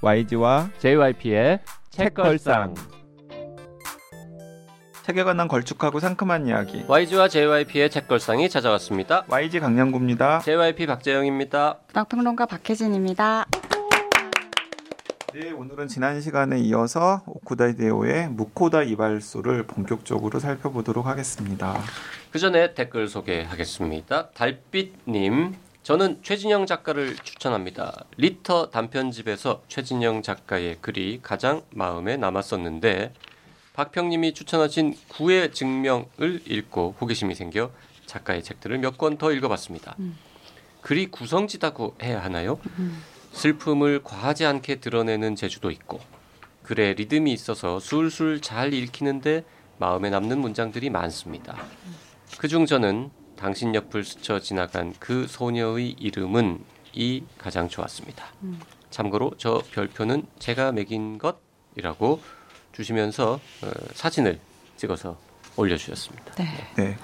YG와 JYP의 책걸상. 책에 관한 걸쭉하고 상큼한 이야기. YG와 JYP의 책걸상이 찾아왔습니다. YG 강량구입니다. JYP 박재영입니다. 문학평론가 박혜진입니다. 네, 오늘은 지난 시간에 이어서 오쿠다 데오의 무코다 이발소를 본격적으로 살펴보도록 하겠습니다. 그 전에 댓글 소개하겠습니다. 달빛님, 저는 최진영 작가를 추천합니다. 리터 단편집에서 최진영 작가의 글이 가장 마음에 남았었는데 박평님이 추천하신 구의 증명을 읽고 호기심이 생겨 작가의 책들을 몇 권 더 읽어봤습니다. 글이 구성지다고 해야 하나요? 슬픔을 과하지 않게 드러내는 재주도 있고 글에 리듬이 있어서 술술 잘 읽히는데 마음에 남는 문장들이 많습니다. 그중 저는 당신 옆을 스쳐 지나간 그 소녀의 이름은 이 가장 좋았습니다. 참고로 저 별표는 제가 매긴 것이라고 주시면서 어, 사진을 찍어서 올려주셨습니다. 네. 네,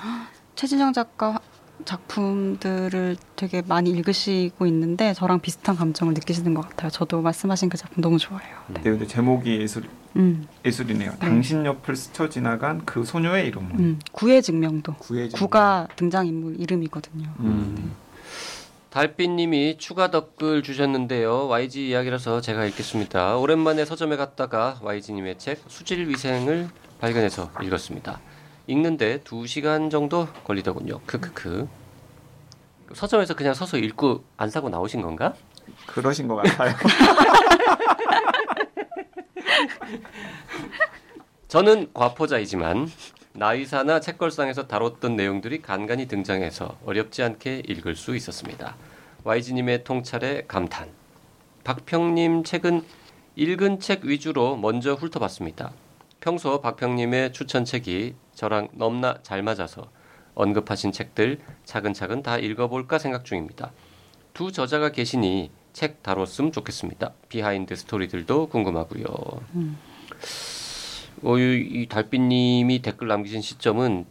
최진영 작가 작품들을 되게 많이 읽으시고 있는데 저랑 비슷한 감정을 느끼시는 것 같아요. 저도 말씀하신 그 작품 너무 좋아해요. 네, 근데 제목이 예술 음, 예술이네요. 당신 옆을 스쳐 지나간 그 소녀의 이름은 음, 구의 증명도 구의 증명. 구가 등장 인물 이름이거든요. 음. 달빛님이 추가 댓글 주셨는데요. YG 이야기라서 제가 읽겠습니다. 오랜만에 서점에 갔다가 YG님의 책 수질 위생을 발견해서 읽었습니다. 읽는데 두 시간 정도 걸리더군요. 크크크. 서점에서 그냥 서서 읽고 안 사고 나오신 건가? 그러신 것 같아요. 저는 과포자이지만 나이사나 책걸상에서 다뤘던 내용들이 간간히 등장해서 어렵지 않게 읽을 수 있었습니다. YG님의 통찰에 감탄. 박평님 책은 읽은 책 위주로 먼저 훑어봤습니다. 평소 박평님의 추천책이 저랑 넘나 잘 맞아서 언급하신 책들 차근차근 다 읽어볼까 생각 중입니다. 두 저자가 계시니 책 다뤘으면 좋겠습니다. 비하인드 스토리들도 궁금하고요. 어, 이, 이 달빛님이 댓글 남기신 시점은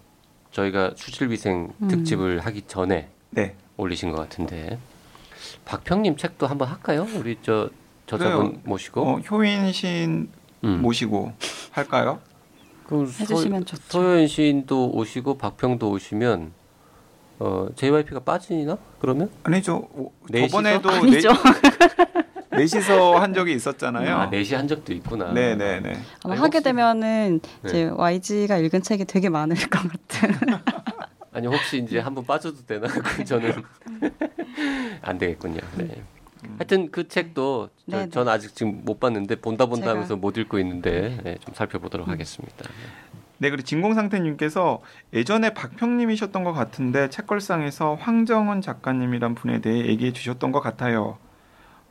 저희가 수질위생 음. 특집을 하기 전에 네, 올리신 것 같은데 박평님 책도 한번 할까요? 우리 저 저자분 그래요. 모시고 어, 효인신 음. 모시고 할까요? 그럼 해주시면 좋죠. 서현 시인도 오시고 박평도 오시면 어 JYP가 빠지나 그러면 아니죠. 오? 저번에도 아니죠. 넷, 넷이서 한 적이 있었잖아요. 아 넷이 한 적도 있구나. 네, 네, 네. 아마 하게 혹시- 되면은 네. 이제 YG가 읽은 책이 되게 많을 것 같은. 아니 혹시 이제 한번 빠져도 되나? 저는 안 되겠군요. 네. 하여튼 그 책도 저, 네, 네. 전 아직 지금 못 봤는데 본다 본다 제가- 하면서 못 읽고 있는데 네, 좀 살펴보도록 하겠습니다. 네, 그리고 진공상태님께서 예전에 박평님이셨던 것 같은데 책걸상에서 황정은 작가님이란 분에 대해 얘기해 주셨던 것 같아요.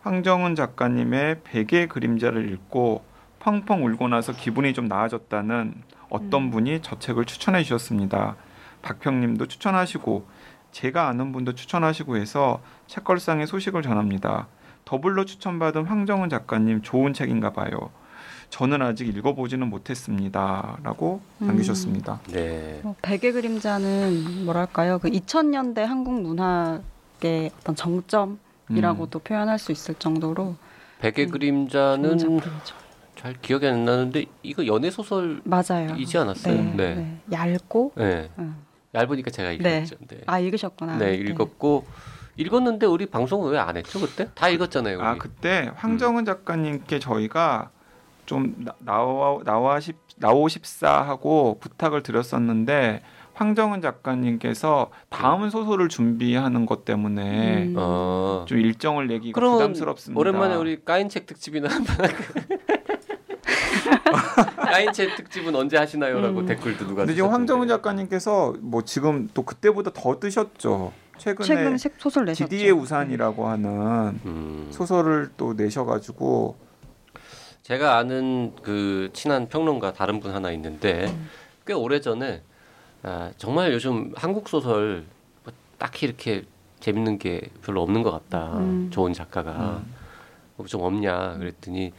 황정은 작가님의 백의 그림자를 읽고 펑펑 울고 나서 기분이 좀 나아졌다는 어떤 분이 저 책을 추천해 주셨습니다. 박평님도 추천하시고 제가 아는 분도 추천하시고 해서 책걸상의 소식을 전합니다. 더블로 추천받은 황정은 작가님 좋은 책인가 봐요. 저는 아직 읽어보지는 못했습니다라고 음. 남기셨습니다. 네. 뭐 백의 그림자는 뭐랄까요? 그 2000년대 한국 문학의 어떤 정점이라고도 표현할 수 있을 정도로 베개 음, 그림자는. 잘 기억이 안 나는데 이거 연애 소설이지 맞아요. 않았어요? 네, 네. 네. 얇고 네. 응. 얇으니까 제가 네. 읽었죠. 네. 아 읽으셨구나. 네, 읽었고 읽었는데 우리 방송을 왜안 했죠 그때? 다 읽었잖아요. 우리. 아 그때 황정은 작가님께 저희가 좀 나, 나와 나와 십 나오 십사 하고 부탁을 드렸었는데 황정은 작가님께서 다음 소설을 준비하는 것 때문에 음. 어. 좀 일정을 내기가 부담스럽습니다. 오랜만에 우리 까인 책 특집이나 한번? 까인 책 특집은 언제 하시나요?라고 음. 댓글도 누가 근데 지금. 황정은 작가님께서 뭐 지금 또 그때보다 더 뜨셨죠. 최근에 최근 책 소설 내셨죠. 디디의 우산이라고 하는 음. 소설을 또 내셔가지고 제가 아는 그 친한 평론가 다른 분 하나 있는데 음. 꽤 오래 전에 아, 정말 요즘 한국 소설 뭐 딱히 이렇게 재밌는 게 별로 없는 것 같다. 음. 좋은 작가가 음. 뭐좀 없냐 그랬더니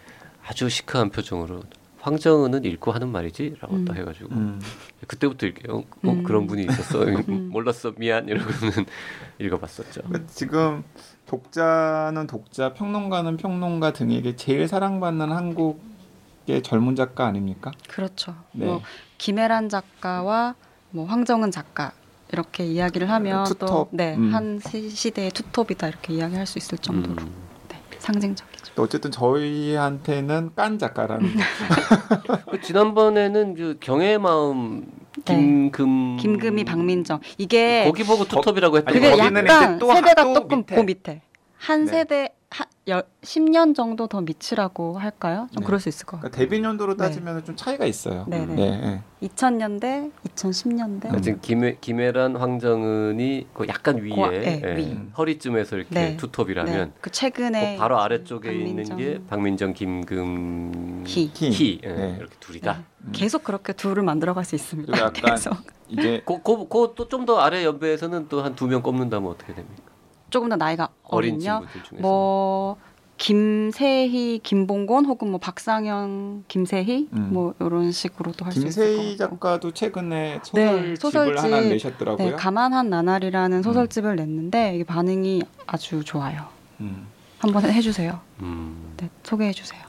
아주 시크한 표정으로 황정은은 읽고 하는 말이지라고 음. 딱 해가지고 음. 그때부터 이렇게 어, 어, 음. 그런 분이 있었어 음. 몰랐어 미안 이러고는 읽어봤었죠. 그 지금 독자는 독자, 평론가는 평론가 등에게 제일 사랑받는 한국의 젊은 작가 아닙니까? 그렇죠. 네. 뭐 김혜란 작가와 뭐 황정은 작가 이렇게 이야기를 하면 투톱. 또 네, 음. 한 시- 시대의 투톱이다 이렇게 이야기할 수 있을 정도로 음. 네, 상징적이죠. 또 어쨌든 저희한테는 깐 작가라는 그 지난번에는 그 경의 마음 네. 김금. 김금희, 박민정. 이게 거기 보고 투톱이라고 했던 거. 거기는 약간 세대가 조금 밑에. 그 밑에. 한 네. 세대 한 열, 10년 정도 더 밑이라고 할까요? 좀 네. 그럴 수 있을 것 같아요. 그러니까 데뷔 년도로 네. 따지면 좀 차이가 있어요. 네, 음. 네. 네, 네. 2000년대, 2010년대. 그러니까 지금 김혜, 김혜란 황정은이 그 약간 위에 고아- 네, 예, 위. 허리쯤에서 이렇게 네. 투톱이라면 네, 그 최근에 그 바로 아래쪽에 있는 박민정. 게 박민정 김금 희 희. 키. 예, 네. 이렇게 둘이다. 음. 계속 그렇게 둘을 만들어갈 수 있습니다. 계속 이제 그그또좀 더 아래 연배에서는 또 한 두 명 꼽는다면 어떻게 됩니까? 조금 더 나이가 어린 어린요. 뭐 김세희, 김봉곤 혹은 뭐 박상현, 김세희 음. 뭐 이런 식으로도 할 수 있을 김세희 것 같고. 작가도 최근에 네, 소설집을 소설집. 하나 네, 내셨더라고요. 가만한 나날이라는 소설집을 냈는데 이게 반응이 아주 좋아요. 음. 한번 해주세요. 음. 네, 소개해주세요.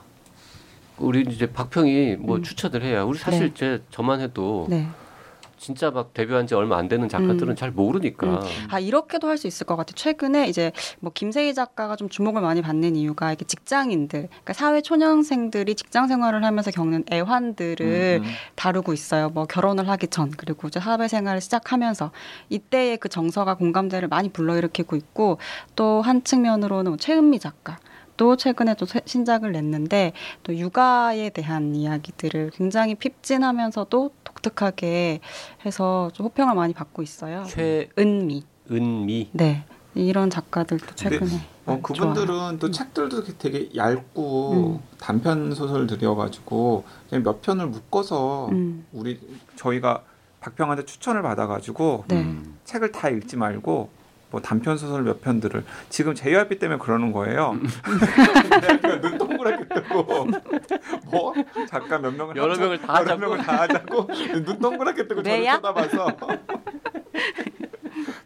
우리 이제 박평이 뭐 음. 추천을 해야 우리 사실 네. 제 저만 해도 네. 진짜 막 데뷔한 지 얼마 안 되는 작가들은 음. 잘 모르니까 음. 아 이렇게도 할 수 있을 것 같아요. 최근에 이제 뭐 김세희 작가가 좀 주목을 많이 받는 이유가 이게 직장인들, 그러니까 사회 초년생들이 직장 생활을 하면서 겪는 애환들을 음, 음. 다루고 있어요. 뭐 결혼을 하기 전 그리고 이제 사회 생활을 시작하면서 이때의 그 정서가 공감대를 많이 불러일으키고 있고 또 한 측면으로는 뭐 최은미 작가. 또 최근에 또 새- 신작을 냈는데 또 육아에 대한 이야기들을 굉장히 핍진하면서도 독특하게 해서 좀 호평을 많이 받고 있어요. 은미. 최은미 네. 이런 작가들도 최근에 어, 많이 그분들은 좋아요. 또 음. 책들도 되게 얇고 음. 단편 소설들이어가지고 그냥 몇 편을 묶어서 음. 우리 저희가 박평한테 추천을 받아가지고 네. 음. 책을 다 읽지 말고 뭐 단편 소설 몇 편들을 지금 JYP 때문에 그러는 거예요. JYP가 눈 동그랗게 뜨고 뭐 작가 몇 명을 여러 합쳐- 명을 다 여러 하자고? 명을 다 하자고 눈 동그랗게 뜨고 저를? 쳐다봐서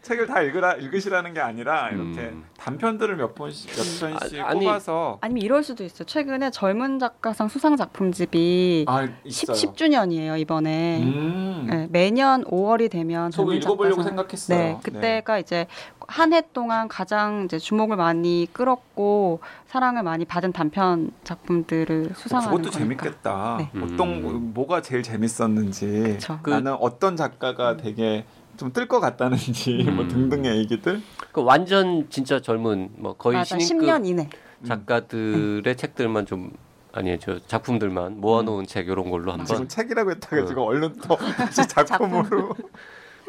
책을 다 읽으라 읽으시라는 게 아니라 이렇게 음. 단편들을 몇 번씩 몇 편씩 아, 뽑아서 아니면 이럴 수도 있어요. 최근에 젊은 작가상 수상 작품집이 아 10, 있어요. 10주년이에요 이번에. 음. 네, 매년 5월이 되면 저도 읽어보려고 생각했어요. 네, 그때가 이제 한 해 동안 가장 이제 주목을 많이 끌었고 사랑을 많이 받은 단편 작품들을 수상하는 그것도 거니까. 재밌겠다. 네. 어떤 음. 뭐가 제일 재밌었는지 그렇죠. 그- 나는 어떤 작가가 되게 좀뜰것 같다는지 뭐 음. 등등의 얘기들. 그 완전 진짜 젊은 뭐 거의 맞아, 신인급 10년 이내. 작가들의 책들만 좀 아니 저 작품들만 모아놓은 책 이런 걸로 지금 한번 책이라고 했다가 어. 지금 얼른 또 다시 작품으로.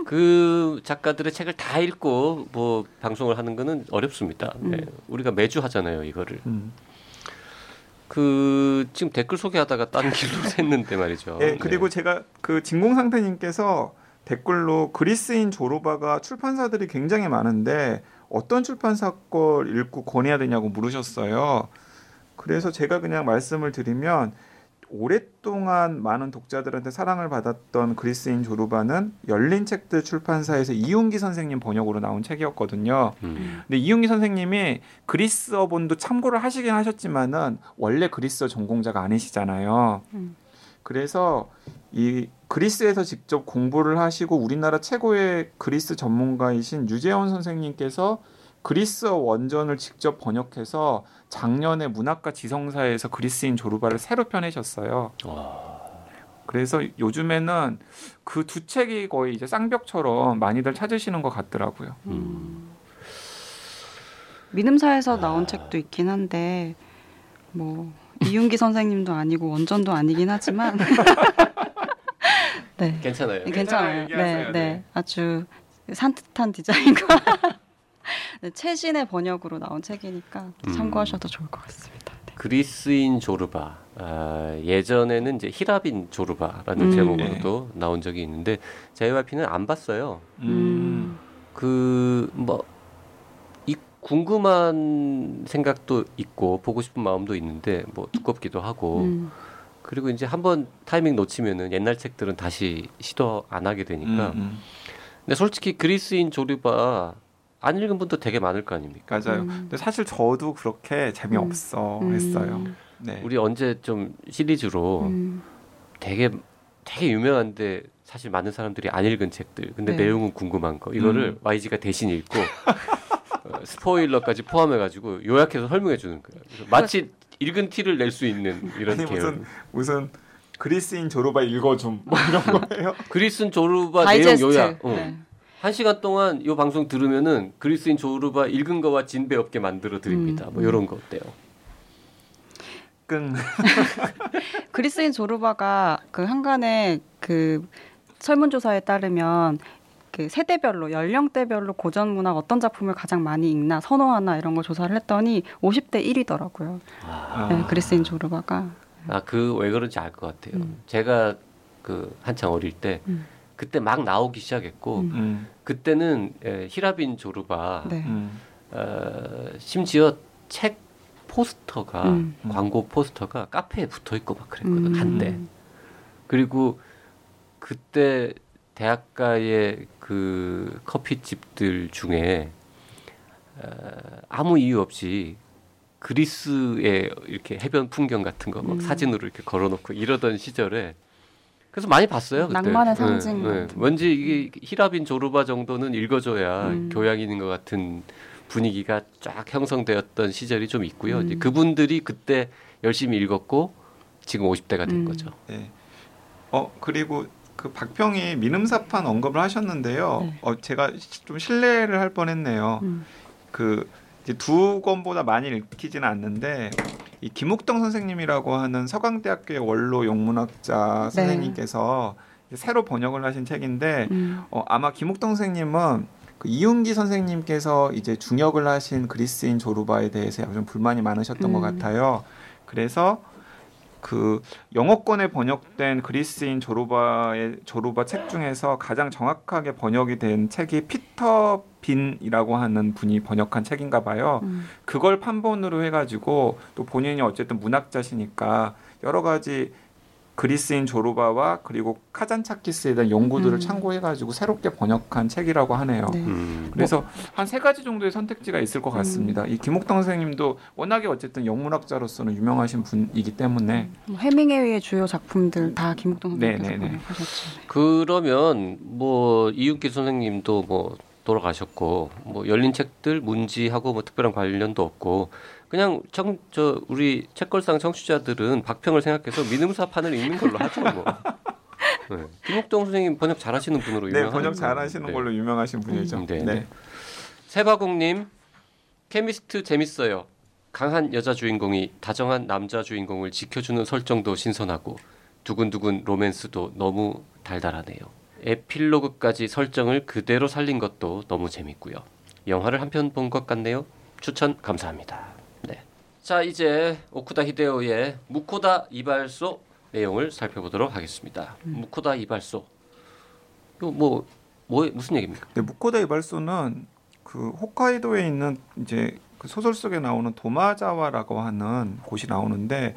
그 작가들의 책을 다 읽고 뭐 방송을 하는 거는 어렵습니다. 음. 네, 우리가 매주 하잖아요 이거를. 음. 그 지금 댓글 소개하다가 딴 길로 샜는데 말이죠. 예, 그리고 네. 제가 그 진공상태님께서 댓글로 그리스인 조로바가 출판사들이 굉장히 많은데 어떤 출판사 걸 읽고 권해야 되냐고 물으셨어요. 그래서 제가 그냥 말씀을 드리면 오랫동안 많은 독자들한테 사랑을 받았던 그리스인 조르바는 열린 책들 출판사에서 이윤기 선생님 번역으로 나온 책이었거든요. 음. 근데 이윤기 선생님이 그리스어본도 참고를 하시긴 하셨지만은 원래 그리스어 전공자가 아니시잖아요. 음. 그래서 이 그리스에서 직접 공부를 하시고 우리나라 최고의 그리스 전문가이신 유재원 선생님께서 그리스어 원전을 직접 번역해서 작년에 문학과 지성사에서 그리스인 조르바를 새로 펴내셨어요. 와. 그래서 요즘에는 그 두 책이 거의 이제 쌍벽처럼 많이들 찾으시는 것 같더라고요. 음. 믿음사에서 나온 책도 있긴 한데 뭐 이윤기 선생님도 아니고 원전도 아니긴 하지만 네 괜찮아요. 괜찮아요. 얘기하세요. 네, 네. 네 아주 산뜻한 디자인과 네, 최신의 번역으로 나온 책이니까 음. 참고하셔도 좋을 것 같습니다. 네. 그리스인 조르바. 아, 예전에는 이제 히라빈 조르바라는 음. 제목으로도 나온 적이 있는데 JYP는 안 봤어요. 음. 그뭐이 궁금한 생각도 있고 보고 싶은 마음도 있는데 뭐 두껍기도 하고 음. 그리고 이제 한번 타이밍 놓치면은 옛날 책들은 다시 시도 안 하게 되니까. 음, 음. 근데 솔직히 그리스인 조류바 안 읽은 분도 되게 많을 거 아닙니까? 맞아요. 음. 근데 사실 저도 그렇게 재미없어 음. 했어요. 네. 우리 언제 좀 시리즈로 음. 되게 되게 유명한데 사실 많은 사람들이 안 읽은 책들. 근데 네. 내용은 궁금한 거. 이거를 음. YG가 대신 읽고 어, 스포일러까지 포함해 가지고 요약해서 설명해 주는 거예요. 마치 읽은 티를 낼 수 있는 이런 아니, 계열. 무슨 무슨 그리스인 조르바 읽어 좀 뭐 이런 거예요. 그리스인 조르바 내용 다이제스트. 요약. 어. 네. 한 시간 동안 이 방송 들으면은 그리스인 조르바 읽은 거와 진배 없게 만들어 드립니다. 음, 뭐 이런 거 어때요? 끈. 그리스인 조르바가 그 한간의 그 설문조사에 따르면 그 세대별로 연령대별로 고전 문학 어떤 작품을 가장 많이 읽나 선호하나 이런 걸 조사를 했더니 50대 1위더라고요. 아. 네, 그리스인 조르바가. 아 그 왜 그런지 알 것 같아요. 음. 제가 그 한창 어릴 때 음. 그때 막 나오기 시작했고 음. 음. 그때는 에, 히라빈 조르바 네. 음. 어, 심지어 책 포스터가 음. 광고 포스터가 카페에 붙어 있고 막 그랬거든 음. 한때 그리고 그때 대학가의 그 커피집들 중에 어, 아무 이유 없이 그리스의 이렇게 해변 풍경 같은 거막 음. 사진으로 이렇게 걸어놓고 이러던 시절에 그래서 많이 봤어요. 그때. 낭만의 상징 같은. 왠지 이게 히라빈 조르바 정도는 읽어줘야 음. 교양 있는 것 같은 분위기가 쫙 형성되었던 시절이 좀 있고요. 음. 이제 그분들이 그때 열심히 읽었고 지금 50대가 된 음. 거죠. 네. 어 그리고 그 박평이 민음사판 언급을 하셨는데요. 네. 어 제가 시- 좀 신뢰를 할 뻔했네요. 음. 그 이제 두 권보다 많이 읽히지는 않는데 이 김욱동 선생님이라고 하는 서강대학교의 원로 영문학자 네. 선생님께서 이제 새로 번역을 하신 책인데 음. 어, 아마 김욱동 선생님은 그 이윤기 선생님께서 이제 중역을 하신 그리스인 조르바에 대해서 좀 불만이 많으셨던 음. 것 같아요. 그래서 그 영어권에 번역된 그리스인 조르바의 조르바 책 중에서 가장 정확하게 번역이 된 책이 피터 빈이라고 하는 분이 번역한 책인가 봐요. 음. 그걸 판본으로 해가지고 또 본인이 어쨌든 문학자시니까 여러 가지 그리스인 조르바와 그리고 카잔차키스에 대한 연구들을 음. 참고해가지고 새롭게 번역한 책이라고 하네요. 네. 음. 그래서 한 세 가지 정도의 선택지가 있을 것 같습니다. 이 김옥동 선생님도 워낙에 어쨌든 영문학자로서는 유명하신 분이기 때문에 뭐 해밍웨이의 주요 작품들 다 김국동 네, 선생님께서 네, 네. 번역하셨죠. 그러면 뭐 이윤기 선생님도 뭐 돌아가셨고 뭐 열린 책들 문지하고 뭐 특별한 관련도 없고 그냥 청 저 우리 책걸상 청취자들은 박평을 생각해서 민음사판을 읽는 걸로 하죠 뭐. 네. 김옥동 선생님 번역 잘하시는 분으로 네 유명한 번역 잘하시는 네. 걸로 유명하신 분이죠. 음, 네, 네. 네. 세바공님 케미스트 재밌어요. 강한 여자 주인공이 다정한 남자 주인공을 지켜주는 설정도 신선하고 두근두근 로맨스도 너무 달달하네요. 에필로그까지 설정을 그대로 살린 것도 너무 재밌고요. 영화를 한 편 본 것 같네요. 추천 감사합니다. 네. 자 이제 오쿠다 히데오의 무코다 이발소 내용을 살펴보도록 하겠습니다. 무코다 이발소. 이거 뭐, 뭐 무슨 얘기입니까? 네, 무코다 이발소는 그 홋카이도에 있는 이제 그 소설 속에 나오는 도마자와라고 하는 곳이 나오는데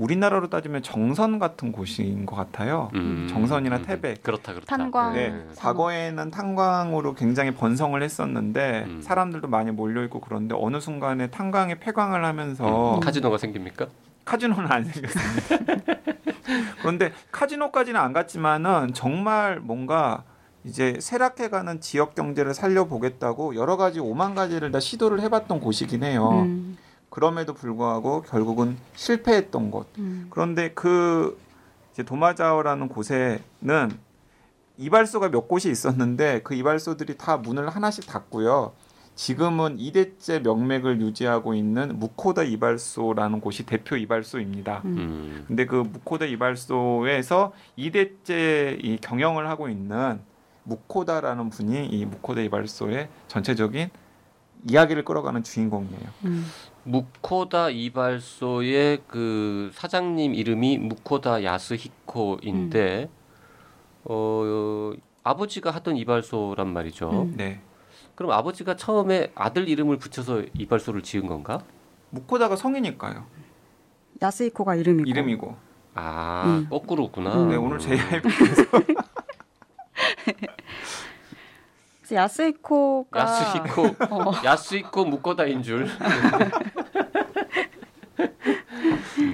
우리나라로 따지면 정선 같은 곳인 것 같아요. 음, 정선이나 음, 태백. 그렇다 그렇다. 탄광. 네, 음. 과거에는 탄광으로 굉장히 번성을 했었는데 음. 사람들도 많이 몰려 있고 그런데 어느 순간에 탄광이 폐광을 하면서 음, 카지노가 생깁니까? 카지노는 안 생겼습니다. 그런데 카지노까지는 안 갔지만은 정말 뭔가 이제 쇠락해가는 지역 경제를 살려보겠다고 여러 가지 오만 가지를 다 시도를 해봤던 곳이긴 해요. 음. 그럼에도 불구하고 결국은 실패했던 곳. 음. 그런데 그 이제 도마자오라는 곳에는 이발소가 몇 곳이 있었는데 그 이발소들이 다 문을 하나씩 닫고요. 지금은 2대째 명맥을 유지하고 있는 무코다 이발소라는 곳이 대표 이발소입니다. 음. 음. 근데 그 무코다 이발소에서 2대째 이 경영을 하고 있는 무코다라는 분이 이 무코다 이발소의 전체적인 이야기를 끌어가는 주인공이에요. 음. 무코다 이발소의 그 사장님 이름이 무코다 야스히코인데 어 아버지가 하던 이발소란 말이죠. 음. 네. 그럼 아버지가 처음에 아들 이름을 붙여서 이발소를 지은 건가? 무코다가 성이니까요. 야스이코가 이름이고. 이름이고. 아 음. 거꾸로구나. 네, 오늘 JYP에서 그래서 야스히코가 야스히코 어, 야스히코 무코다인 줄.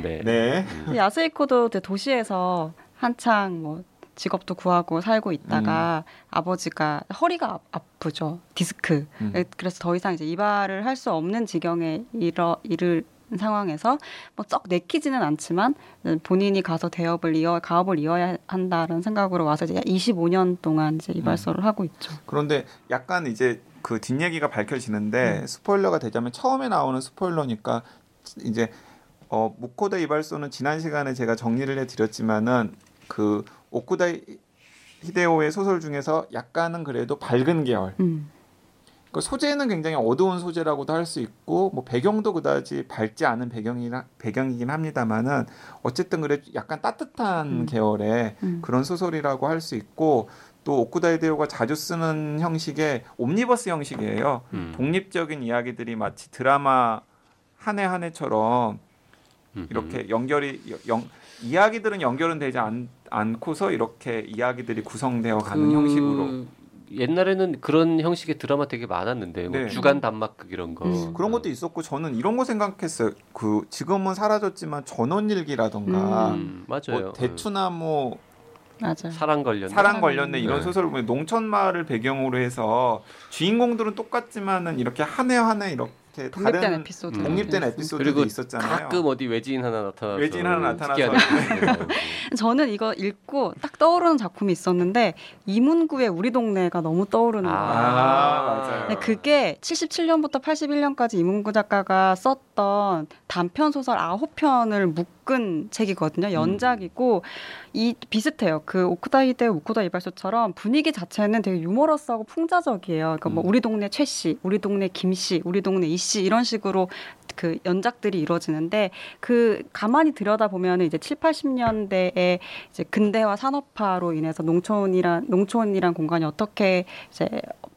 네. 네. 야스히코도 이제 도시에서 한창 뭐 직업도 구하고 살고 있다가 아버지가 허리가 아- 아프죠 디스크 음. 그래서 더 이상 이제 이발을 할 수 없는 지경에 이르 이를 상황에서 뭐썩 내키지는 않지만 본인이 가서 대업을 이어 가업을 이어야 한다는 생각으로 와서 이제 25년 동안 이제 이발소를 하고 있죠. 그런데 약간 이제 그 뒷얘기가 밝혀지는데 음. 스포일러가 되자면 처음에 나오는 스포일러니까 이제 어 무코다 이발소는 지난 시간에 제가 정리를 해드렸지만은 그 오쿠다 히데오의 소설 중에서 약간은 그래도 밝은 계열. 음. 그 소재는 굉장히 어두운 소재라고도 할 수 있고 뭐 배경도 그다지 밝지 않은 배경이라 배경이긴 합니다만은 어쨌든 그래 약간 따뜻한 음. 계열의 음. 그런 소설이라고 할 수 있고 또 오쿠다 히데오가 자주 쓰는 형식의 옴니버스 형식이에요. 음. 독립적인 이야기들이 마치 드라마 한 해 한 해처럼 음. 이렇게 연결이 영, 이야기들은 연결은 되지 않, 않고서 이렇게 이야기들이 구성되어 가는 그 형식으로 옛날에는 그런 형식의 드라마 되게 많았는데 뭐 네. 주간 단막극 이런 거 음. 그런 것도 있었고 저는 이런 거 생각했어요. 그 지금은 사라졌지만 전원일기라던가 음, 맞아요. 뭐 대추나 뭐 맞아요. 사랑 관련 사랑 관련된 이런 네. 소설을 보면 농촌 마을을 배경으로 해서 주인공들은 똑같지만은 이렇게 한 해 한 해 이렇게 독립된 다른 에피소드. 음. 독립된 네. 에피소드도 그리고 있었잖아요. 가끔 어디 외지인 하나 나타나서 외지인 하나 나타나서. 특이한 나오고. 저는 이거 읽고 딱 떠오르는 작품이 있었는데 이문구의 우리 동네가 너무 떠오르는 거예요. 아, 맞아요. 네, 그게 77년부터 81년까지 이문구 작가가 썼던 단편 소설 9편을 묶 은 책이거든요. 연작이고 이 비슷해요. 그 오쿠다 히데 오쿠다 이발소처럼 분위기 자체는 되게 유머러스하고 풍자적이에요. 그러니까 뭐 음. 우리 동네 최 씨, 우리 동네 김 씨, 우리 동네 이 씨 이런 식으로 그 연작들이 이루어지는데 그 가만히 들여다 보면 이제 7, 80년대에 이제 근대화 산업화로 인해서 농촌이란 농촌이란 공간이 어떻게 이제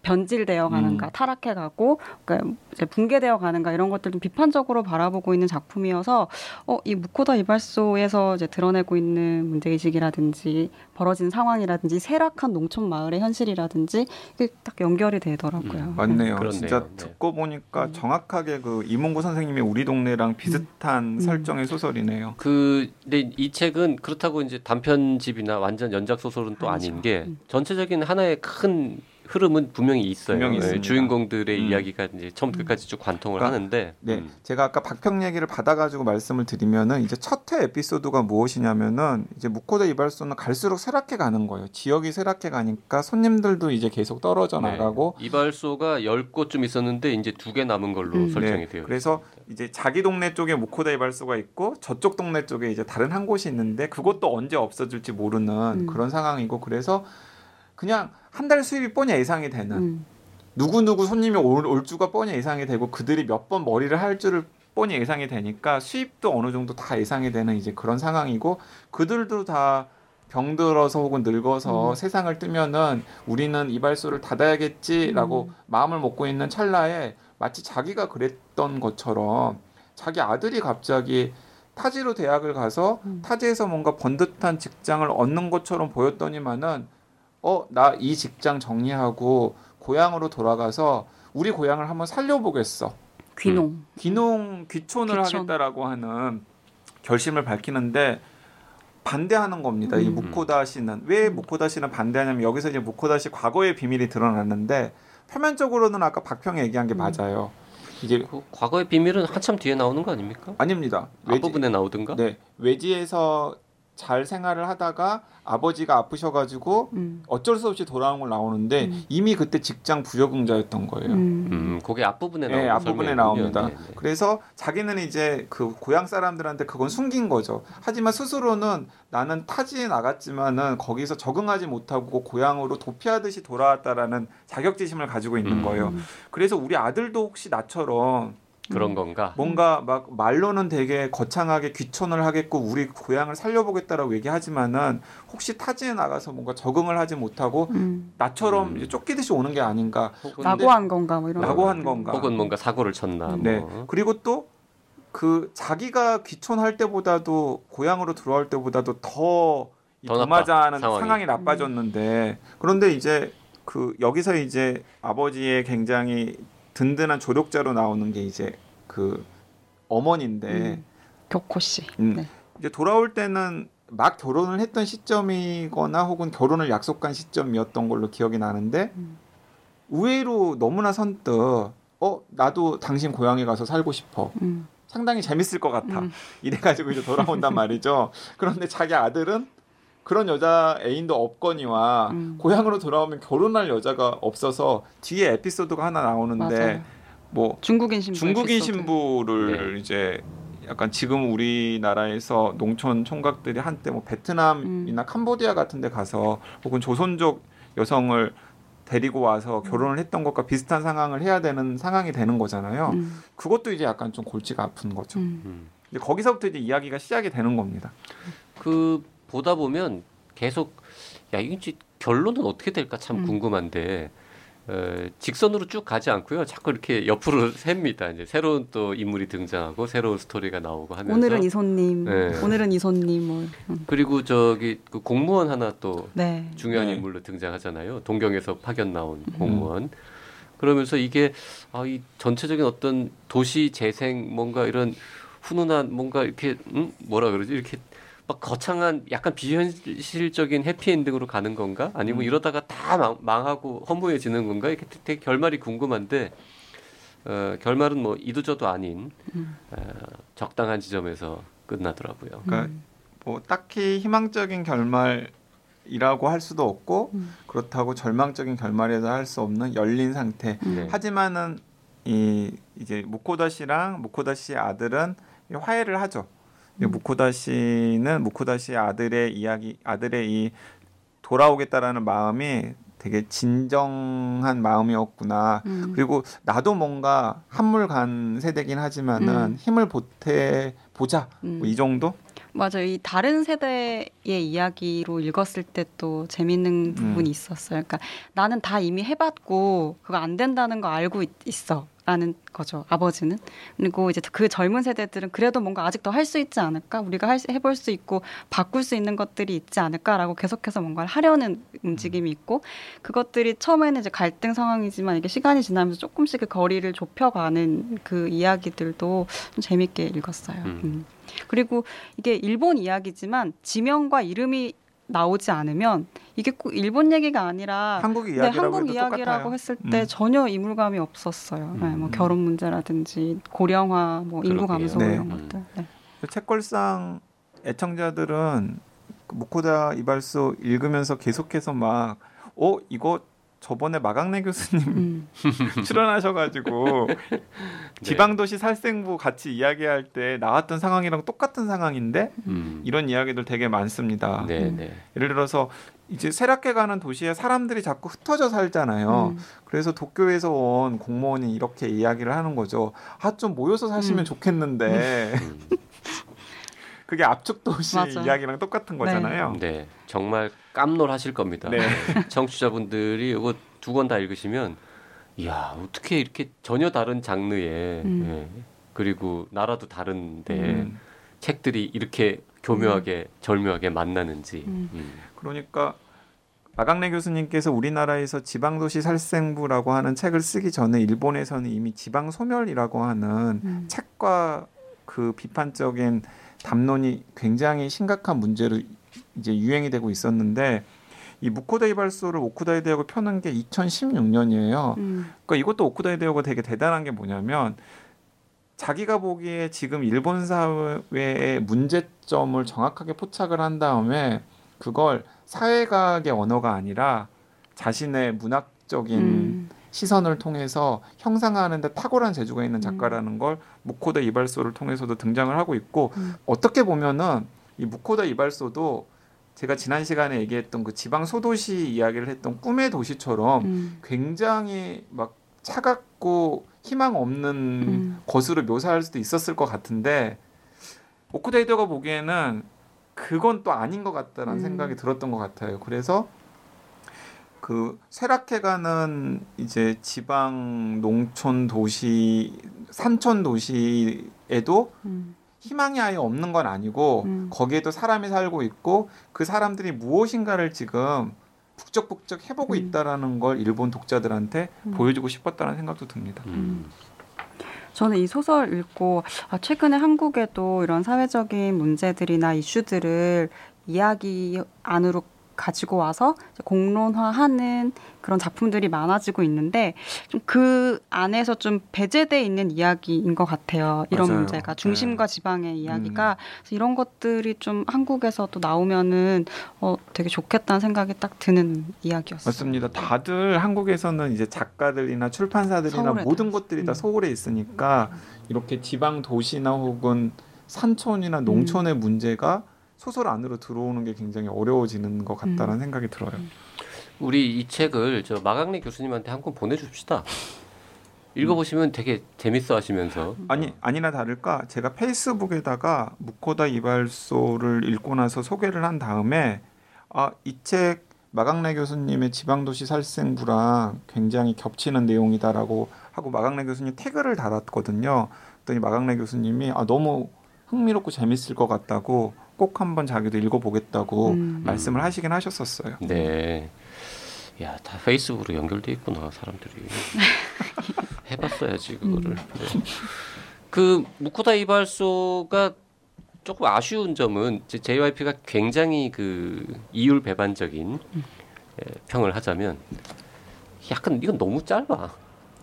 변질되어 가는가, 음. 타락해 가고 그러니까 이제 붕괴되어 가는가 이런 것들 좀 비판적으로 바라보고 있는 작품이어서 어, 이 무코다 이발소에서 이제 드러내고 있는 문제 의식이라든지 벌어진 상황이라든지 세락한 농촌 마을의 현실이라든지 이게 딱 연결이 되더라고요. 음, 맞네요. 그렇네요. 진짜 네. 듣고 보니까 음. 정확하게 그 이몽구 선생님의 우리 동네랑 비슷한 음. 설정의 소설이네요. 그 근데 이 책은 그렇다고 이제 단편집이나 완전 연작 소설은 또 아니죠. 아닌 게 음. 전체적인 하나의 큰 흐름은 분명히 있어요. 분명히 예, 있습니다. 주인공들의 음. 이야기가 이제 처음부터 끝까지 쭉 관통을 그러니까, 하는데 네, 음. 제가 아까 박평 얘기를 받아가지고 말씀을 드리면은 이제 첫회 에피소드가 무엇이냐면은 이제 무코다 이발소는 갈수록 쇠락해 가는 거예요. 지역이 쇠락해 가니까 손님들도 이제 계속 떨어져 네. 나가고 이발소가 열 곳쯤 있었는데 이제 두 개 남은 걸로 음. 설정이 네, 돼요. 그래서 이제 자기 동네 쪽에 무코다 이발소가 있고 저쪽 동네 쪽에 이제 다른 한 곳이 있는데 그것도 언제 없어질지 모르는 음. 그런 상황이고 그래서 그냥 한 달 수입이 뻔히 예상이 되는 음. 누구 누구 손님이 올, 올 주가 뻔히 예상이 되고 그들이 몇 번 머리를 할 줄을 뻔히 예상이 되니까 수입도 어느 정도 다 예상이 되는 이제 그런 상황이고 그들도 다 병들어서 혹은 늙어서 음. 세상을 뜨면은 우리는 이발소를 닫아야겠지라고 음. 마음을 먹고 있는 찰나에 마치 자기가 그랬던 것처럼 자기 아들이 갑자기 타지로 대학을 가서 음. 타지에서 뭔가 번듯한 직장을 얻는 것처럼 보였더니만은 어 나 이 직장 정리하고 고향으로 돌아가서 우리 고향을 한번 살려보겠어. 귀농. 귀농 귀촌을 귀촌. 하겠다라고 하는 결심을 밝히는데 반대하는 겁니다. 이 음. 무코다 씨는 왜 무코다 씨는 반대하냐면 여기서 이제 무코다 씨 과거의 비밀이 드러났는데 표면적으로는 아까 박평이 얘기한 게 음. 맞아요. 이게 그 과거의 비밀은 한참 뒤에 나오는 거 아닙니까? 아닙니다. 외지, 앞부분에 나오든가? 네 외지에서 잘 생활을 하다가 아버지가 아프셔가지고 음. 어쩔 수 없이 돌아온 걸 나오는데 음. 이미 그때 직장 부적응자였던 거예요. 음. 음, 그게 앞부분에 네, 나오는 앞부분에 설명이군요. 나옵니다. 네, 네. 그래서 자기는 이제 그 고향 사람들한테 그건 숨긴 거죠. 하지만 스스로는 나는 타지에 나갔지만은 거기서 적응하지 못하고 고향으로 도피하듯이 돌아왔다라는 자격지심을 가지고 있는 음. 거예요. 그래서 우리 아들도 혹시 나처럼 그런 건가? 뭔가 막 말로는 되게 거창하게 귀촌을 하겠고 우리 고향을 살려보겠다라고 얘기하지만은 혹시 타지에 나가서 뭔가 적응을 하지 못하고 음. 나처럼 음. 쫓기듯이 오는 게 아닌가. 혹은, 라고 한 건가 뭐 이런. 라고 거. 한 건가. 혹은 뭔가 사고를 쳤나? 네. 뭐. 그리고 또 그 자기가 귀촌할 때보다도 고향으로 돌아올 때보다도 더, 이더 나빠, 도마자는 상황이. 상황이 나빠졌는데 그런데 이제 그 여기서 이제 아버지의 굉장히 든든한 조력자로 나오는 게 이제 그 어머니인데 음. 교코 씨. 음. 네. 이제 돌아올 때는 막 결혼을 했던 시점이거나 혹은 결혼을 약속한 시점이었던 걸로 기억이 나는데 음. 의외로 너무나 선뜻 어 나도 당신 고향에 가서 살고 싶어 음. 상당히 재밌을 것 같아 음. 이래가지고 이제 돌아온단 말이죠 그런데 자기 아들은 그런 여자 애인도 없거니와 음. 고향으로 돌아오면 결혼할 여자가 없어서 뒤에 에피소드가 하나 나오는데 맞아요. 뭐 중국인 신부. 중국인 에피소드. 신부를 네. 이제 약간 지금 우리나라에서 농촌 총각들이 한때 뭐 베트남이나 캄보디아 같은 데 가서 혹은 조선족 여성을 데리고 와서 결혼을 했던 것과 비슷한 상황을 해야 되는 상황이 되는 거잖아요. 음. 그것도 이제 약간 좀 골치가 아픈 거죠. 음. 음. 이제 거기서부터 이제 이야기가 시작이 되는 겁니다. 그 보다 보면 계속 야 이제 결론은 어떻게 될까 참 음. 궁금한데 어, 직선으로 쭉 가지 않고요. 자꾸 이렇게 옆으로 셉니다. 이제 새로운 또 인물이 등장하고 새로운 스토리가 나오고 하면서 오늘은 이손님, 네. 오늘은 이손님, 뭐. 음. 그리고 저기 그 공무원 하나 또 네. 중요한 네. 인물로 등장하잖아요. 동경에서 파견 나온 음. 공무원. 그러면서 이게 아, 이 전체적인 어떤 도시 재생 뭔가 이런 훈훈한 뭔가 이렇게 음? 뭐라 그러지 이렇게 막 거창한 약간 비현실적인 해피엔딩으로 가는 건가? 아니면 음. 이러다가 다 망, 망하고 허무해지는 건가? 이렇게 되게 결말이 궁금한데 어, 결말은 뭐 이도저도 아닌 음. 어, 적당한 지점에서 끝나더라고요. 그러니까 음. 뭐 딱히 희망적인 결말이라고 할 수도 없고 음. 그렇다고 절망적인 결말이라도 할수 없는 열린 상태. 음. 네. 하지만은 이 이제 씨랑 무코다 씨의 아들은 이 화해를 하죠. 이 음. 무코다 씨는 무코다 씨의 아들의 이야기, 아들의 이 돌아오겠다라는 마음이 되게 진정한 마음이었구나. 음. 그리고 나도 뭔가 한물간 세대긴 하지만은 음. 힘을 보태 보자. 음. 뭐 이 정도? 맞아요. 이 다른 세대의 이야기로 읽었을 때 또 재밌는 부분이 음. 있었어요. 그러니까 나는 다 이미 해봤고 그거 안 된다는 거 알고 있, 있어. 라는 거죠. 아버지는. 그리고 이제 그 젊은 세대들은 그래도 뭔가 아직 더 할 수 있지 않을까? 우리가 할, 수- 해볼 수 있고 바꿀 수 있는 것들이 있지 않을까라고 계속해서 뭔가를 하려는 움직임이 있고 그것들이 처음에는 이제 갈등 상황이지만 이게 시간이 지나면서 조금씩 그 거리를 좁혀가는 그 이야기들도 좀 재밌게 읽었어요. 음. 음. 그리고 이게 일본 이야기지만 지명과 이름이 나오지 않으면 이게 꼭 일본 얘기가 아니라 한국 네, 이야기라고 한국 해도 이야기라고 똑같아요. 했을 때 음. 전혀 이물감이 없었어요. 네, 뭐 음. 결혼 문제라든지 고령화, 뭐 인구. 감소 네. 이런 음. 것들. 네. 책걸상 애청자들은 그 무코다 이발소 읽으면서 계속해서 막, 어, 이거 저번에 마강래 교수님 음. 출연하셔가지고 네. 지방도시 살생부 같이 이야기할 때 나왔던 상황이랑 똑같은 상황인데 음. 이런 이야기들 되게 많습니다. 네, 음. 네. 예를 들어서 이제 쇠락해 가는 도시에 사람들이 자꾸 흩어져 살잖아요. 음. 그래서 도쿄에서 온 공무원이 이렇게 이야기를 하는 거죠. 아 좀 모여서 사시면 음. 좋겠는데 음. 그게 압축 도시 맞아. 이야기랑 똑같은 거잖아요. 네, 정말 깜놀하실 겁니다. 네. 청취자분들이 이거 두 권 다 읽으시면, 이야 어떻게 이렇게 전혀 다른 장르의 음. 예, 그리고 나라도 다른데 음. 책들이 이렇게 교묘하게 절묘하게 만나는지. 음. 음. 그러니까 마강래 교수님께서 우리나라에서 지방도시 살생부라고 하는 책을 쓰기 전에 일본에서는 이미 지방 소멸이라고 하는 음. 책과 그 비판적인 담론이 굉장히 심각한 문제로 이제 유행이 되고 있었는데 이 무코다이 발소를 오쿠다이 대학을 펴는 게 2016년이에요. 음. 그러니까 이것도 오쿠다이 대학가 되게 대단한 게 뭐냐면 자기가 보기에 지금 일본 사회의 문제점을 정확하게 포착을 한 다음에 그걸 사회과학의 언어가 아니라 자신의 문학적인 음. 시선을 통해서 형상화하는데 탁월한 재주가 있는 작가라는 걸 무코다 이발소를 통해서도 등장을 하고 있고 음. 어떻게 보면은 이 무코다 이발소도 제가 지난 시간에 얘기했던 그 지방 소도시 이야기를 했던 꿈의 도시처럼 음. 굉장히 막 차갑고 희망 없는 음. 것으로 묘사할 수도 있었을 것 같은데 오쿠데이더가 보기에는 그건 또 아닌 것 같다라는 음. 생각이 들었던 것 같아요. 그래서 그 쇠락해가는 이제 지방 농촌 도시 산촌 도시 에도 음. 희망이 아예 없는 건 아니고 음. 거기에도 사람이 살고 있고 그 사람들이 무엇인가를 지금 북적북적 해보고 음. 있다라는 걸 일본 독자들한테 음. 보여주고 싶었다는 생각도 듭니다. 음. 저는 이 소설 읽고 아, 최근에 한국에도 이런 사회적인 문제들이나 이슈들을 이야기 안으로 가지고 와서 공론화하는 그런 작품들이 많아지고 있는데 좀 그 안에서 좀 배제돼 있는 이야기인 것 같아요. 이런 맞아요. 문제가 중심과 네. 지방의 이야기가 그래서 이런 것들이 좀 한국에서도 나오면은 어, 되게 좋겠다는 생각이 딱 드는 이야기였어요. 맞습니다. 다들 한국에서는 이제 작가들이나 출판사들이나 모든 다 것들이 다 음. 서울에 있으니까 이렇게 지방 도시나 혹은 산촌이나 농촌의 음. 문제가 소설 안으로 들어오는 게 굉장히 어려워지는 것 같다는 음. 생각이 들어요. 우리 이 책을 저 마강래 교수님한테 한 권 보내줍시다. 읽어보시면 되게 재밌어 하시면서 아니 아니나 다를까 제가 페이스북에다가 무코다 이발소를 읽고 나서 소개를 한 다음에 아 이 책 마강래 교수님의 지방도시 살생부랑 굉장히 겹치는 내용이다라고 하고 마강래 교수님 태글을 달았거든요. 그랬더니 마강래 교수님이 아 너무 흥미롭고 재밌을 것 같다고 꼭 한번 자기도 읽어보겠다고 음. 말씀을 하시긴 하셨었어요. 네. 야, 다 페이스북으로 연결돼 있구나, 사람들이. 해봤어야지, 그거를. 네. 그, 무코다 이발소가 조금 아쉬운 점은 JYP가 굉장히 그 이율 배반적인 예, 평을 하자면 약간 이건 너무 짧아.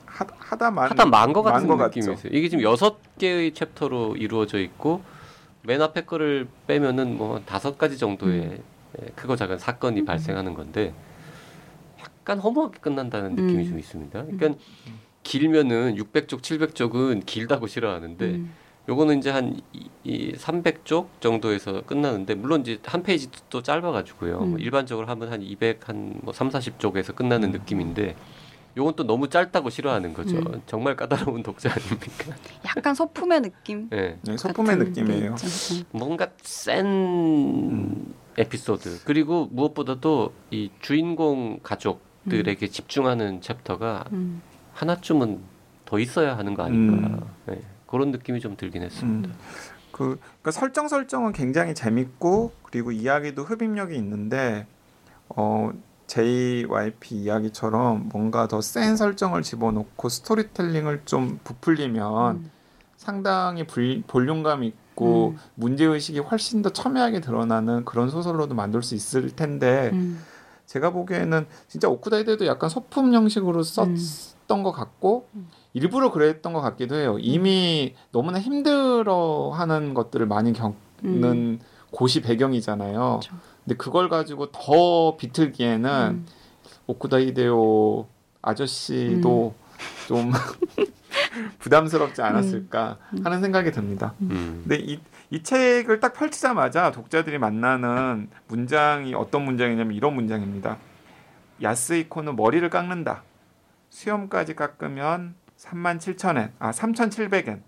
하, 하다 만 하다 만것 같은 만것 느낌이 같죠. 있어요. 이게 지금 여섯 개의 챕터로 이루어져 있고 맨 앞에 거를 빼면은 뭐 다섯 가지 정도의 예, 크고 작은 사건이 발생하는 건데 약간 허무하게 끝난다는 느낌이 음. 좀 있습니다. 그러니까 길면은 600쪽, 700쪽은 길다고 싫어하는데 음. 요거는 이제 한 이 300쪽 정도에서 끝나는데 물론 이제 한 페이지 또 짧아가지고요. 음. 뭐 일반적으로 하면 한 200, 한뭐 3, 40쪽에서 끝나는 음. 느낌인데 요건 또 너무 짧다고 싫어하는 거죠. 음. 정말 까다로운 독자 아닙니까? 약간 소품의 느낌. 예. 네, 소품의 같은 느낌이에요. 음. 뭔가 센 에피소드 그리고 무엇보다도 이 주인공 가족들에게 집중하는 챕터가 음. 하나쯤은 더 있어야 하는 거 아닌가 음. 예. 그런 느낌이 좀 들긴 했습니다. 그 그러니까 설정 설정은 굉장히 재밌고 그리고 이야기도 흡입력이 있는데 어 JYP 이야기처럼 뭔가 더 센 설정을 집어넣고 스토리텔링을 좀 부풀리면 음. 상당히 불, 볼륨감 있고 음. 문제 의식이 훨씬 더 첨예하게 드러나는 그런 소설로도 만들 수 있을 텐데 음. 제가 보기에는 진짜 오쿠다이데도 약간 소품 형식으로 썼던 것 같고 음. 일부러 그랬던 것 같기도 해요. 이미 너무나 힘들어하는 것들을 많이 겪는 음. 곳이 배경이잖아요. 그렇죠. 근데 그걸 가지고 더 비틀기에는 음. 오쿠다 히데오 아저씨도 좀 부담스럽지 않았을까 음. 하는 생각이 듭니다. 음. 근데 이, 이 책을 딱 펼치자마자 독자들이 만나는 문장이 어떤 문장이냐면 이런 문장입니다. 야스이코는 머리를 깎는다. 수염까지 깎으면 3만 7천엔, 아 3,700엔.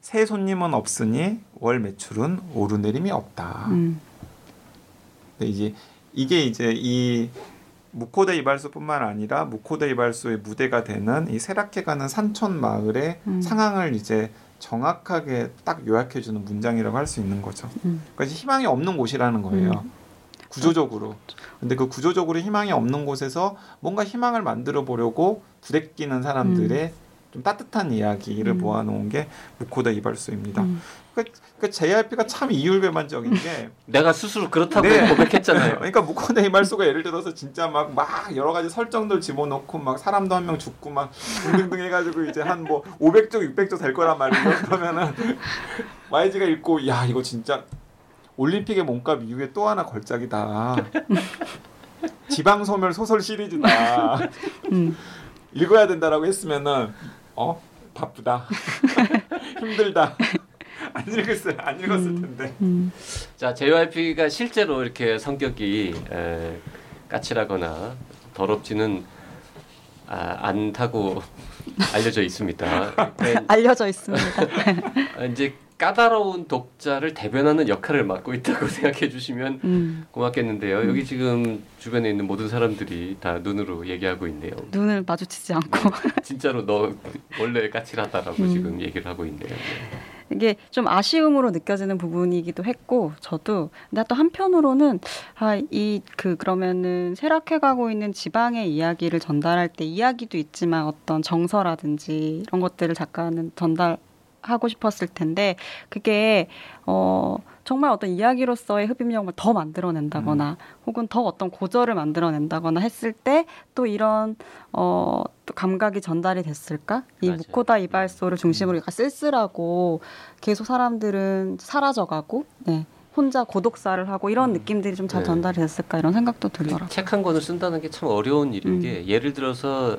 새 손님은 없으니 월 매출은 오르내림이 없다. 음. 근데 이제 이게 이제 이 무코데 이발소뿐만 아니라 무코데 이발소의 무대가 되는 이 세락해가는 산촌 마을의 음. 상황을 이제 정확하게 딱 요약해주는 문장이라고 할 수 있는 거죠. 음. 그러니까 희망이 없는 곳이라는 거예요. 구조적으로. 근데 그 구조적으로 희망이 없는 곳에서 뭔가 희망을 만들어 보려고 부대끼는 사람들의 좀 따뜻한 이야기를 음. 모아놓은 게 무코다 이발소입니다. 음. 그러니까 JRP가 참 이율배반적인 게 내가 스스로 그렇다고 네. 고백했잖아요. 그러니까 무코다 이발소가 예를 들어서 진짜 막 막 여러 가지 설정들 집어넣고 막 사람도 한 명 죽고 막 등등등 해가지고 이제 한 뭐 500쪽 600쪽 될 거란 말이에요. 그러면은 YG가 읽고 야 이거 진짜 올림픽의 몸값 이후에 또 하나 걸작이다. 지방 소멸 소설 시리즈다. 음. 읽어야 된다라고 했으면은 어 바쁘다 힘들다 안 읽었어요 안 읽었을 음. 텐데 음. 자, JYP가 실제로 이렇게 성격이 에, 까칠하거나 더럽지는 아, 않다고 알려져 있습니다. 알려져 있습니다. 아, 이제 까다로운 독자를 대변하는 역할을 맡고 있다고 생각해 주시면 음. 고맙겠는데요. 여기 지금 주변에 있는 모든 사람들이 다 눈으로 얘기하고 있네요. 눈을 마주치지 않고 진짜로 너 원래 까칠하다라고 음. 지금 얘기를 하고 있네요. 네. 이게 좀 아쉬움으로 느껴지는 부분이기도 했고 저도 근데 또 한편으로는 아 이 그 그러면은 쇠락해가고 있는 지방의 이야기를 전달할 때 이야기도 있지만 어떤 정서라든지 이런 것들을 작가는 전달 하고 싶었을 텐데 그게 어 정말 어떤 이야기로서의 흡입력을 더 만들어낸다거나 혹은 더 어떤 고절을 만들어낸다거나 했을 때 또 이런 어, 또 감각이 전달이 됐을까? 이 맞아요. 무코다 이발소를 중심으로 약간 쓸쓸하고 계속 사람들은 사라져가고 네. 혼자 고독사를 하고 이런 느낌들이 좀잘 네. 전달이 됐을까 이런 생각도 들더라고요. 책 한 권을 쓴다는 게 참 어려운 일인 음. 게 예를 들어서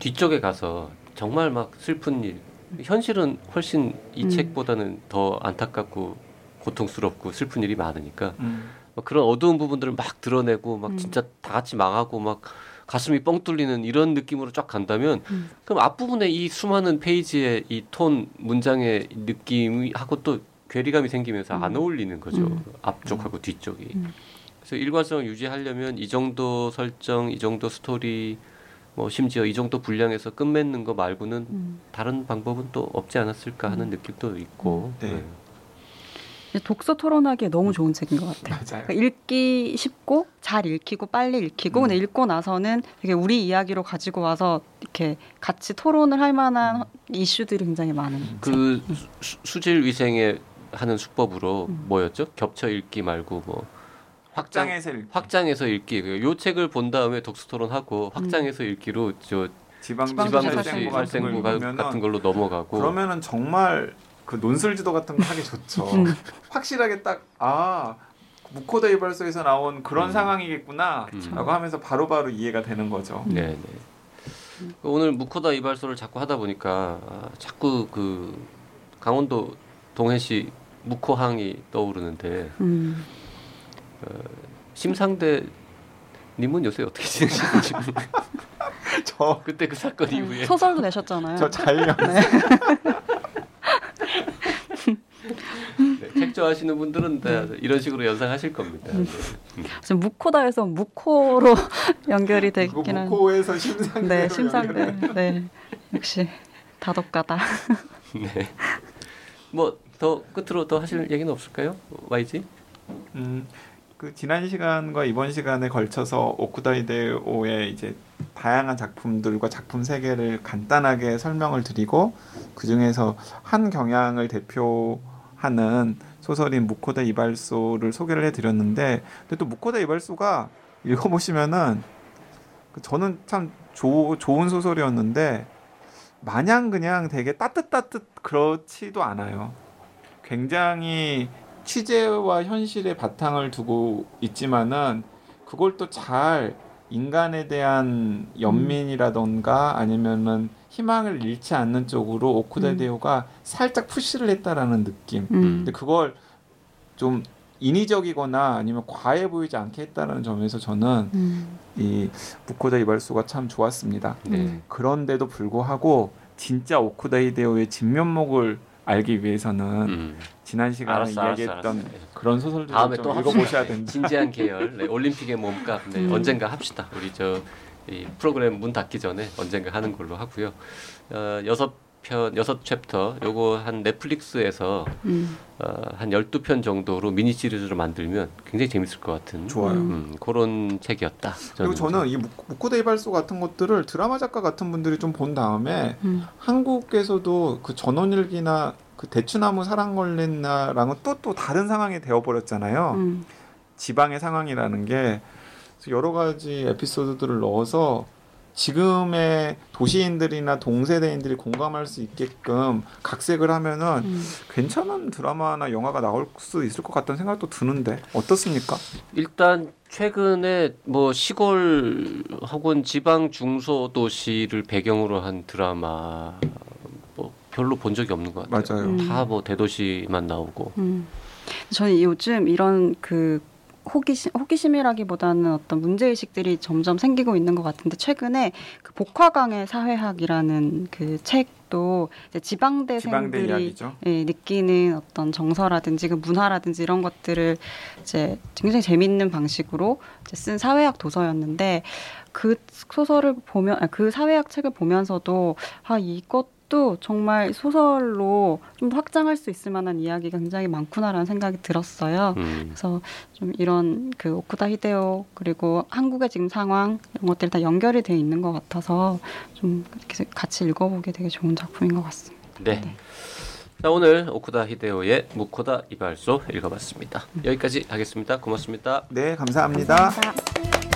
뒤쪽에 가서 정말 막 슬픈 일 현실은 훨씬 이 음. 책보다는 더 안타깝고 고통스럽고 슬픈 일이 많으니까 음. 막 그런 어두운 부분들을 막 드러내고 막 음. 진짜 다 같이 망하고 막 가슴이 뻥 뚫리는 이런 느낌으로 쫙 간다면 음. 그럼 앞부분에 이 수많은 페이지의 이 톤 문장의 느낌이 하고 또 괴리감이 생기면서 안 음. 어울리는 거죠 음. 앞쪽하고 뒤쪽이 음. 그래서 일관성을 유지하려면 이 정도 설정 이 정도 스토리 뭐 심지어 이 정도 분량에서 끝맺는 거 말고는 음. 다른 방법은 또 없지 않았을까 하는 느낌도 있고 네. 네. 독서 토론하기에 너무 좋은 책인 것 같아요. 맞아요. 그러니까 읽기 쉽고 잘 읽히고 빨리 읽히고 음. 근데 읽고 나서는 되게 우리 이야기로 가지고 와서 이렇게 같이 토론을 할 만한 이슈들이 굉장히 많은 책. 그 수, 수질 위생에 하는 수법으로 음. 뭐였죠? 겹쳐 읽기 말고 뭐 확장 확장 해서 읽기. 확장해서 읽기. 그요 책을 본 다음에 독서 토론하고 확장해서 읽기로 저 지방 지방도시 살생부 같은 걸 걸로 넘어가고 그러면은 정말 그 논술 지도 같은 거 하기 좋죠. 음. 확실하게 딱 아 무코다 이발소에서 나온 그런 음. 상황이겠구나 음. 라고 하면서 바로 바로 이해가 되는 거죠. 네, 네. 오늘 무코다 이발소를 자꾸 하다 보니까 아, 자꾸 그 강원도 동해시 무코항이 떠오르는데 음. 심상대 님은 요새 어떻게 지내시는지 저, 그때 그 사건 네. 이후에 소설도 내셨잖아요. 저 잘려. 네, 책 좋아하시는 분들은 다 이런 식으로 연상하실 겁니다. 네. 지금 무코다에서 무코로 연결이 한. 무코에서 심상대. 네, 심상대. 네, 역시 다독가다. 네. 뭐 더 끝으로 더 하실 얘기는 없을까요? YG? 음, 그 지난 시간과 이번 시간에 걸쳐서 오쿠다이데오의 이제 다양한 작품들과 작품 세계를 간단하게 설명을 드리고 그 중에서 한 경향을 대표하는 소설인 무코다 이발소를 소개를 해드렸는데 근데 또 무코다 이발소가 읽어보시면은 그 저는 참 조, 좋은 소설이었는데 마냥 그냥 되게 따뜻따뜻 그렇지도 않아요. 굉장히 취재와 현실의 바탕을 두고 있지만은 그걸 또 잘 인간에 대한 연민이라던가 아니면은 희망을 잃지 않는 쪽으로 오쿠다 음. 데오가 살짝 푸시를 했다라는 느낌. 음. 근데 그걸 좀 인위적이거나 아니면 과해 보이지 않게 했다는 점에서 저는 음. 이 무코다 이발소가 참 좋았습니다. 네. 음. 그런데도 불구하고 진짜 오쿠다 히데오의 진면목을 알기 위해서는 음. 지난 시간에 알았어, 알았어, 이야기했던 알았어. 네. 그런 소설들을 다음에 좀또 읽어보셔야 합시다. 된다. 진지한 계열, 네, 올림픽의 몸값, 네, 음. 언젠가 합시다. 우리 저이 프로그램 문 닫기 전에 언젠가 하는 걸로 하고요. 어, 여섯 편, 여섯 챕터, 요거 한 넷플릭스에서 음. 어, 한 12편 정도로 미니 시리즈로 만들면 굉장히 재밌을 것 같은 좋아요. 음. 음, 그런 책이었다. 그리고 저는 이 무- 무코다 이발소 같은 것들을 드라마 작가 같은 분들이 좀 본 다음에 음. 한국에서도 그 전원일기나 그 대추나무 사랑걸레나랑은 또 또 다른 상황이 되어 버렸잖아요. 음. 지방의 상황이라는 게 여러 가지 에피소드들을 넣어서 지금의 도시인들이나 동세대인들이 공감할 수 있게끔 각색을 하면은 음. 괜찮은 드라마나 영화가 나올 수 있을 것 같다는 생각도 드는데 어떻습니까? 일단 최근에 뭐 시골 혹은 지방 중소 도시를 배경으로 한 드라마 뭐 별로 본 적이 없는 것 같아요. 맞아요. 음. 다뭐 대도시만 나오고. 음. 저는 요즘 이런 그 호기심, 호기심이라기보다는 어떤 문제의식들이 점점 생기고 있는 것 같은데 최근에 그 복화강의 사회학이라는 그 책도 이제 지방대생들이 지방대. 예, 느끼는 어떤 정서라든지 그 문화라든지 이런 것들을 이제 굉장히 재밌는 방식으로 이제 쓴 사회학 도서였는데 그 소설을 보면 아니, 그 사회학 책을 보면서도 아 이것 도 정말 소설로 좀 확장할 수 있을 만한 이야기가 굉장히 많구나라는 생각이 들었어요. 음. 그래서 좀 이런 그 오쿠다 히데오 그리고 한국의 지금 상황 이런 것들이 다 연결이 돼 있는 것 같아서 좀 같이 읽어보기 되게 좋은 작품인 것 같습니다. 네. 자, 오늘 오쿠다 히데오의 무코다 이발소 읽어봤습니다. 여기까지 하겠습니다. 고맙습니다. 네, 감사합니다. 감사합니다.